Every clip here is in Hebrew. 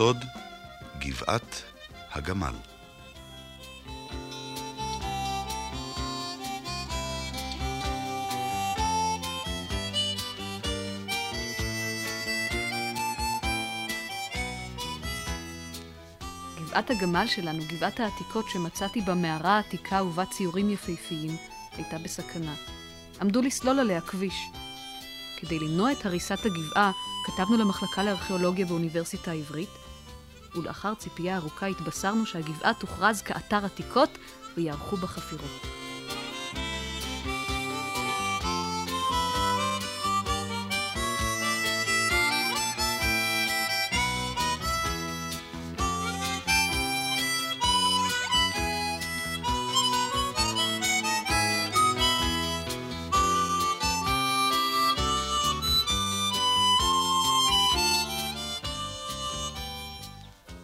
סוד גבעת הגמל. גבעת הגמל שלנו, גבעת העתיקות שמצאתי במערה העתיקה ובה ציורים יפהפיים, הייתה בסכנה. עמדו לסלול עליה כביש. כדי למנוע את הריסת הגבעה, כתבנו למחלקה לארכיאולוגיה באוניברסיטה העברית, ולאחר ציפייה ארוכה התבשרנו שהגבעה תוכרז כאתר עתיקות ויערכו בה חפירות.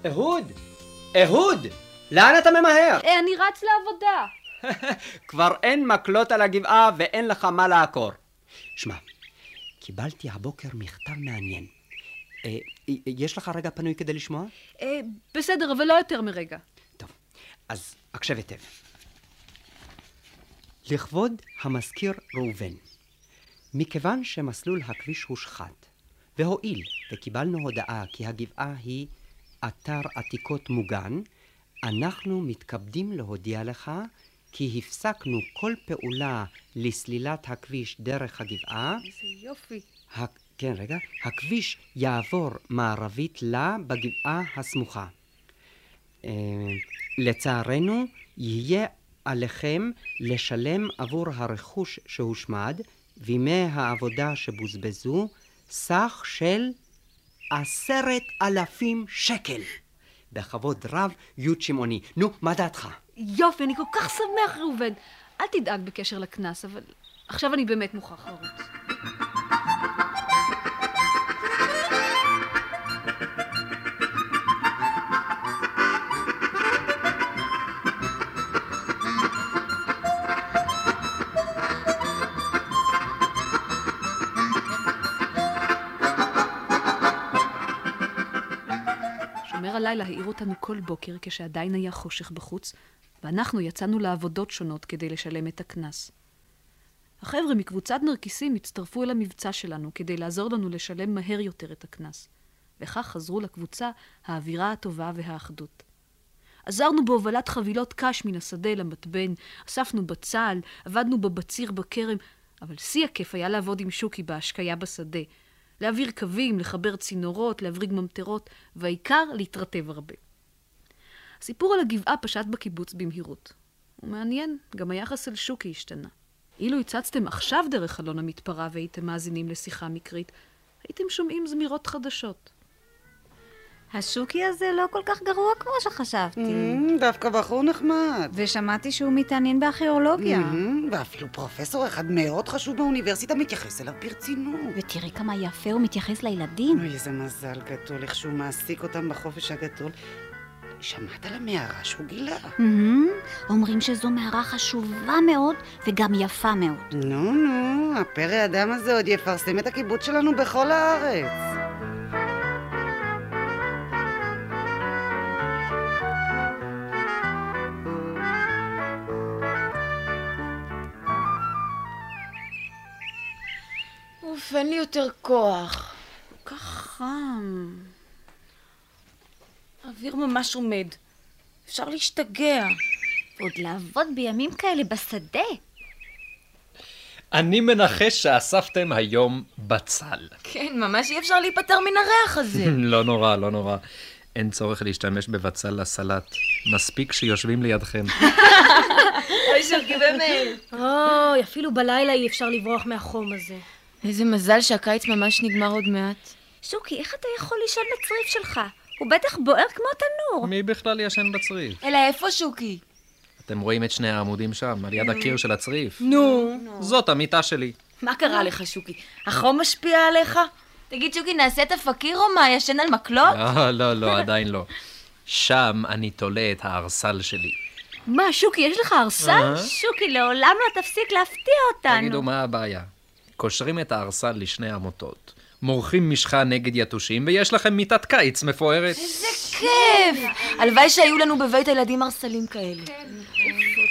אהוד! אהוד! לאן אתה ממהר? אה, אני רץ לעבודה! כבר אין מקלות על הגבעה ואין לך מה לעקור. שמע, קיבלתי הבוקר מכתב מעניין. אה, יש לך רגע פנוי כדי לשמוע? אה, בסדר, אבל לא יותר מרגע. טוב, אז הקשב היטב. לכבוד המזכיר ראובן, מכיוון שמסלול הכביש הושחת, והואיל וקיבלנו הודעה כי הגבעה היא אתר עתיקות מוגן, אנחנו מתכבדים להודיע לך כי הפסקנו כל פעולה לסלילת הכביש דרך הגבעה. איזה יופי. ה... כן, רגע. הכביש יעבור מערבית לה בגבעה הסמוכה. אה, לצערנו, יהיה עליכם לשלם עבור הרכוש שהושמד וימי העבודה שבוזבזו סך של עשרת אלפים שקל. בכבוד רב, י' שמעוני. נו, מה דעתך? יופי, אני כל כך שמח, ראובן. אל תדאג בקשר לקנס, אבל עכשיו אני באמת מוכרח לרוץ. הלילה העיר אותנו כל בוקר כשעדיין היה חושך בחוץ, ואנחנו יצאנו לעבודות שונות כדי לשלם את הקנס. החבר'ה מקבוצת נרקיסים הצטרפו אל המבצע שלנו כדי לעזור לנו לשלם מהר יותר את הקנס, וכך חזרו לקבוצה האווירה הטובה והאחדות. עזרנו בהובלת חבילות קש מן השדה למתבן, אספנו בצל, עבדנו בבציר בכרם, אבל שיא הכיף היה לעבוד עם שוקי בהשקיה בשדה, להעביר קווים, לחבר צינורות, להבריג ממטרות, והעיקר להתרטב הרבה. הסיפור על הגבעה פשט בקיבוץ במהירות. הוא מעניין, גם היחס אל שוקי השתנה. אילו הצצתם עכשיו דרך חלון המתפרה והייתם מאזינים לשיחה מקרית, הייתם שומעים זמירות חדשות. השוקי הזה לא כל כך גרוע כמו שחשבתי. Mm, דווקא בחור נחמד. ושמעתי שהוא מתעניין בארכיאולוגיה. Mm, ואפילו פרופסור אחד מאוד חשוב באוניברסיטה מתייחס אליו ברצינות. ותראי כמה יפה הוא מתייחס לילדים. אוי, איזה מזל גדול, איך שהוא מעסיק אותם בחופש הגדול. שמעת על המערה שהוא גילה? מהמם, אומרים שזו מערה חשובה מאוד וגם יפה מאוד. נו, נו, הפרא אדם הזה עוד יפרסם את הקיבוץ שלנו בכל הארץ. יותר כוח. כל כך חם. האוויר ממש עומד. אפשר להשתגע. ועוד לעבוד בימים כאלה בשדה. אני מנחש שאספתם היום בצל. כן, ממש אי אפשר להיפטר מן הריח הזה. לא נורא, לא נורא. אין צורך להשתמש בבצל לסלט. מספיק שיושבים לידכם. אוי, שרכיבי מאיר. אוי, אפילו בלילה אי אפשר לברוח מהחום הזה. איזה מזל שהקיץ ממש נגמר עוד מעט. שוקי, איך אתה יכול לישון בצריף שלך? הוא בטח בוער כמו תנור. מי בכלל ישן בצריף? אלא איפה שוקי? אתם רואים את שני העמודים שם, על יד הקיר של הצריף? נו. זאת המיטה שלי. מה קרה לך, שוקי? החום משפיע עליך? תגיד, שוקי, נעשה את הפקיר או מה? ישן על מקלות? לא, לא, לא, עדיין לא. שם אני תולה את הארסל שלי. מה, שוקי, יש לך ארסל? אה? שוקי, לעולם לא תפסיק להפתיע אותנו. תגידו, מה הבעיה? קושרים את הארסל לשני המוטות, מורחים משחה נגד יתושים, ויש לכם מיטת קיץ מפוארת. איזה כיף! הלוואי שהיו לנו בבית הילדים ארסלים כאלה.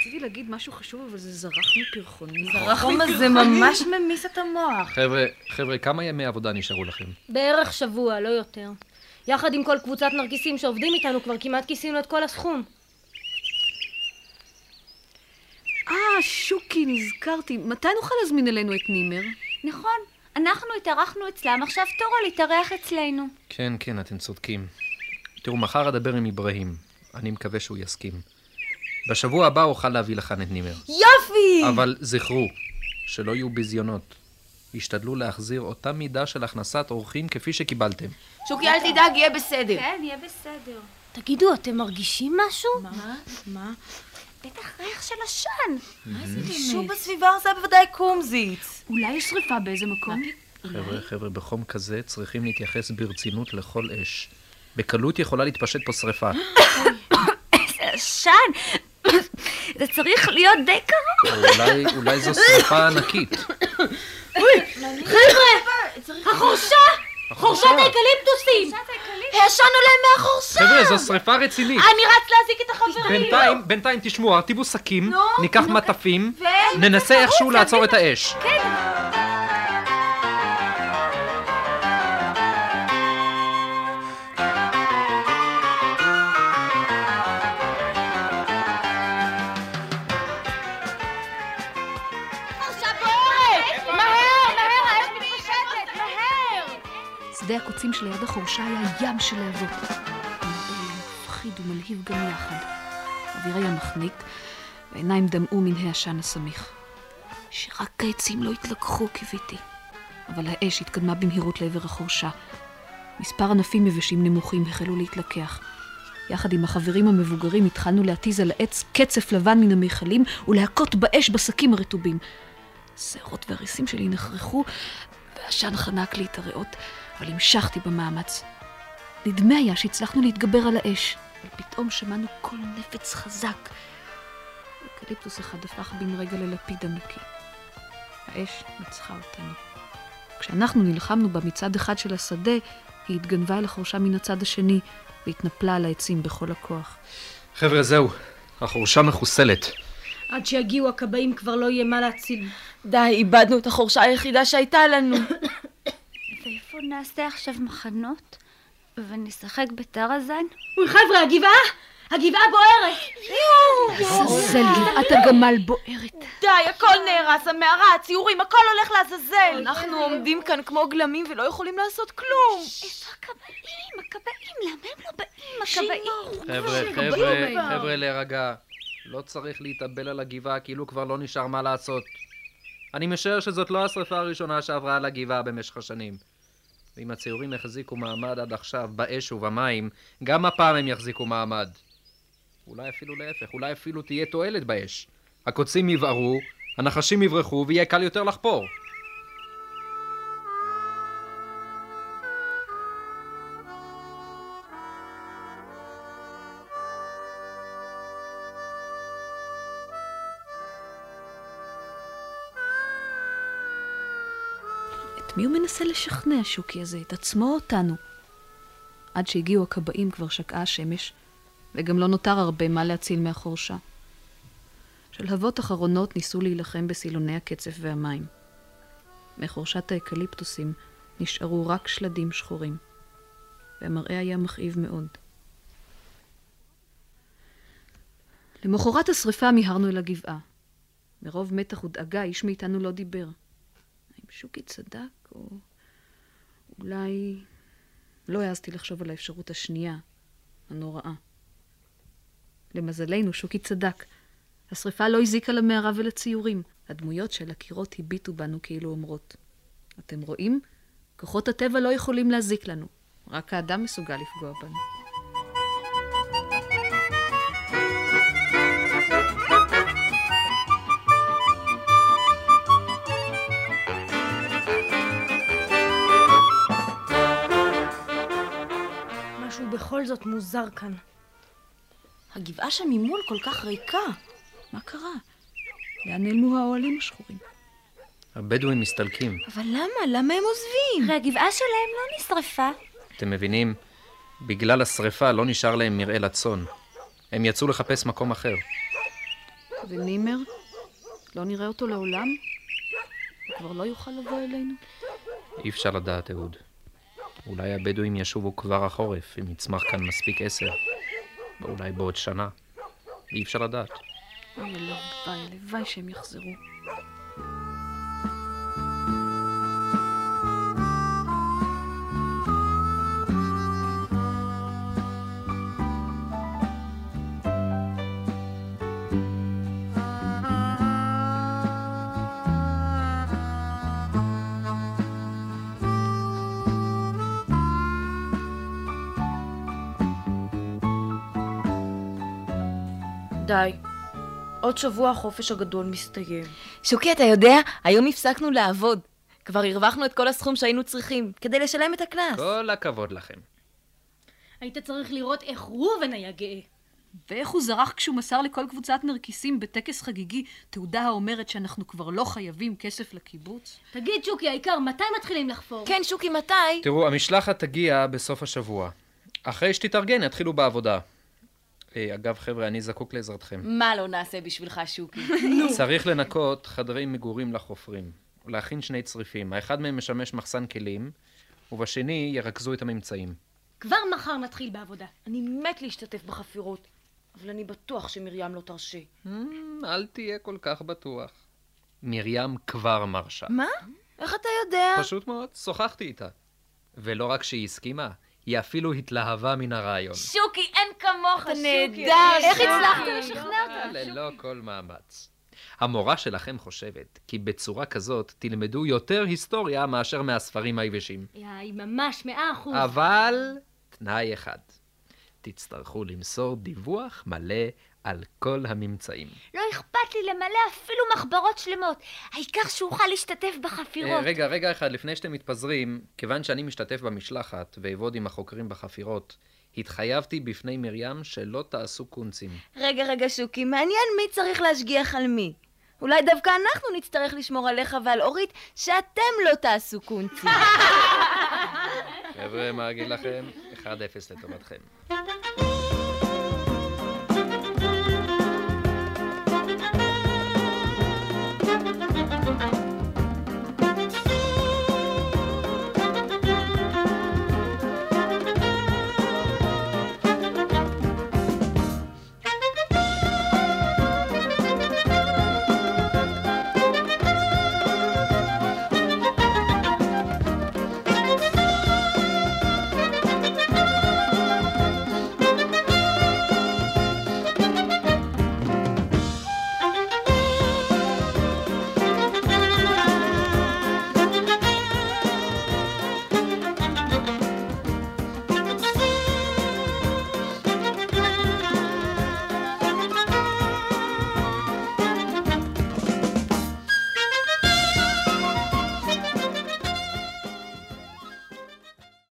רציתי להגיד משהו חשוב, אבל זה זרח מפרחוני. החום הזה ממש ממיס את המוח. חבר'ה, חבר'ה, כמה ימי עבודה נשארו לכם? בערך שבוע, לא יותר. יחד עם כל קבוצת נרקיסים שעובדים איתנו כבר כמעט כיסינו את כל הסכום. אה, שוקי, נזכרתי. מתי נוכל להזמין אלינו את נימר? נכון, אנחנו התארחנו אצלם, עכשיו תורו להתארח אצלנו. כן, כן, אתם צודקים. תראו, מחר אדבר עם אברהים. אני מקווה שהוא יסכים. בשבוע הבא אוכל להביא לכאן את נימר. יופי! אבל זכרו, שלא יהיו ביזיונות. השתדלו להחזיר אותה מידה של הכנסת אורחים כפי שקיבלתם. שוקי, אל תדאג, יהיה בסדר. כן, יהיה בסדר. תגידו, אתם מרגישים משהו? מה? מה? בטח ריח של עשן. שוב בסביבה עושה בוודאי קומזיץ. אולי יש שריפה באיזה מקום? חבר'ה, חבר'ה, בחום כזה צריכים להתייחס ברצינות לכל אש. בקלות יכולה להתפשט פה שרפה. זה עשן! זה צריך להיות די קרוב. או אולי, זו שרפה ענקית. החורשה! חורשת האקליפטוסים! העשנו להם מהחורשה! חבר'ה, זו שרפה רצינית. אני רץ להזיק את החברים. בינתיים, בינתיים תשמעו, הרטיבו שקים, ניקח מטפים, ננסה איכשהו לעצור את האש. שדה הקוצים שליד החורשה היה ים של להבות. מפחיד ומלהיב גם יחד. האוויר היה מחניק, והעיניים דמעו מן העשן הסמיך. שרק העצים לא התלקחו, קיוויתי. אבל האש התקדמה במהירות לעבר החורשה. מספר ענפים יבשים נמוכים החלו להתלקח. יחד עם החברים המבוגרים התחלנו להתיז על העץ קצף לבן מן המכלים ולהכות באש בשקים הרטובים. השערות והריסים שלי נחרחו, והעשן חנק לי את הריאות, אבל המשכתי במאמץ. נדמה היה שהצלחנו להתגבר על האש, אבל פתאום שמענו קול נפץ חזק. אקליפטוס אחד הפך בן רגע ללפיד ענקי. האש ניצחה אותנו. כשאנחנו נלחמנו בה מצד אחד של השדה, היא התגנבה אל החורשה מן הצד השני, והתנפלה על העצים בכל הכוח. חבר'ה, זהו, החורשה מחוסלת. עד שיגיעו הכבאים כבר לא יהיה מה להציל. די, איבדנו את החורשה היחידה שהייתה לנו. ואיפה נעשה עכשיו מחנות? ונשחק בטרזן? אוי חבר'ה, הגבעה! הגבעה בוערת! לעזאזל, גבעת הגמל בוערת. די, הכל נהרס, המערה, הציורים, הכל הולך לעזאזל. אנחנו עומדים כאן כמו גלמים ולא יכולים לעשות כלום. איפה הכבאים? הכבאים, למה הם לא באים? הכבאים. חבר'ה, חבר'ה, חבר'ה, להירגע. לא צריך להתאבל על הגבעה כאילו כבר לא נשאר מה לעשות. אני משער שזאת לא השרפה הראשונה שעברה על הגבעה במשך השנים. ואם הציורים החזיקו מעמד עד עכשיו באש ובמים, גם הפעם הם יחזיקו מעמד. אולי אפילו להפך, אולי אפילו תהיה תועלת באש. הקוצים יבערו, הנחשים יברחו, ויהיה קל יותר לחפור. מנסה לשכנע, שוקי הזה? את עצמו או אותנו? עד שהגיעו הכבאים כבר שקעה השמש, וגם לא נותר הרבה מה להציל מהחורשה. שלהבות אחרונות ניסו להילחם בסילוני הקצף והמים. מחורשת האקליפטוסים נשארו רק שלדים שחורים, והמראה היה מכאיב מאוד. למחרת השרפה מיהרנו אל הגבעה. מרוב מתח ודאגה איש מאיתנו לא דיבר. שוקי צדק, או אולי... לא העזתי לחשוב על האפשרות השנייה, הנוראה. למזלנו, שוקי צדק. השרפה לא הזיקה למערה ולציורים. הדמויות של הקירות הביטו בנו כאילו אומרות. אתם רואים? כוחות הטבע לא יכולים להזיק לנו. רק האדם מסוגל לפגוע בנו. בכל זאת מוזר כאן. הגבעה שם ממול כל כך ריקה. מה קרה? לאן נעלמו האוהלים השחורים? הבדואים מסתלקים. אבל למה? למה הם עוזבים? הרי הגבעה שלהם לא נשרפה. אתם מבינים? בגלל השרפה לא נשאר להם מרעה לצאן. הם יצאו לחפש מקום אחר. ונימר? לא נראה אותו לעולם? הוא כבר לא יוכל לבוא אלינו? אי אפשר לדעת, אהוד. אולי הבדואים ישובו כבר החורף, אם יצמח כאן מספיק עשר. ואולי בעוד שנה. אי אפשר לדעת. אוי, הלוואי, הלוואי שהם יחזרו. די. עוד שבוע החופש הגדול מסתיים. שוקי, אתה יודע, היום הפסקנו לעבוד. כבר הרווחנו את כל הסכום שהיינו צריכים, כדי לשלם את הקנס. כל הכבוד לכם. היית צריך לראות איך ראובן היה גאה. ואיך הוא זרח כשהוא מסר לכל קבוצת נרקיסים בטקס חגיגי תעודה האומרת שאנחנו כבר לא חייבים כסף לקיבוץ? תגיד, שוקי, העיקר, מתי מתחילים לחפור? כן, שוקי, מתי? תראו, המשלחת תגיע בסוף השבוע. אחרי שתתארגן, יתחילו בעבודה. אה, אגב, חבר'ה, אני זקוק לעזרתכם. מה לא נעשה בשבילך, שוקי? צריך לנקות חדרי מגורים לחופרים, להכין שני צריפים. האחד מהם משמש מחסן כלים, ובשני ירכזו את הממצאים. כבר מחר נתחיל בעבודה. אני מת להשתתף בחפירות, אבל אני בטוח שמרים לא תרשה. Hmm, אל תהיה כל כך בטוח. מרים כבר מרשה. מה? איך אתה יודע? פשוט מאוד, שוחחתי איתה. ולא רק שהיא הסכימה, היא אפילו התלהבה מן הרעיון. שוקי, אין כמוך, אתה שוקי. נהדר, איך שוקי. הצלחת לשכנע אותה? ללא כל מאמץ. המורה שלכם חושבת כי בצורה כזאת תלמדו יותר היסטוריה מאשר מהספרים היבשים. יא, היא ממש מאה אחוז. אבל תנאי אחד, תצטרכו למסור דיווח מלא על כל הממצאים. לא אכפת לי למלא אפילו מחברות שלמות. העיקר שאוכל להשתתף אה, בחפירות. רגע, רגע אחד, לפני שאתם מתפזרים, כיוון שאני משתתף במשלחת ואעבוד עם החוקרים בחפירות, התחייבתי בפני מרים שלא תעשו קונצים. רגע, רגע, שוקי, מעניין מי צריך להשגיח על מי. אולי דווקא אנחנו נצטרך לשמור עליך ועל אורית, שאתם לא תעשו קונצים. חבר'ה, מה אגיד לכם? 1-0 לטובתכם.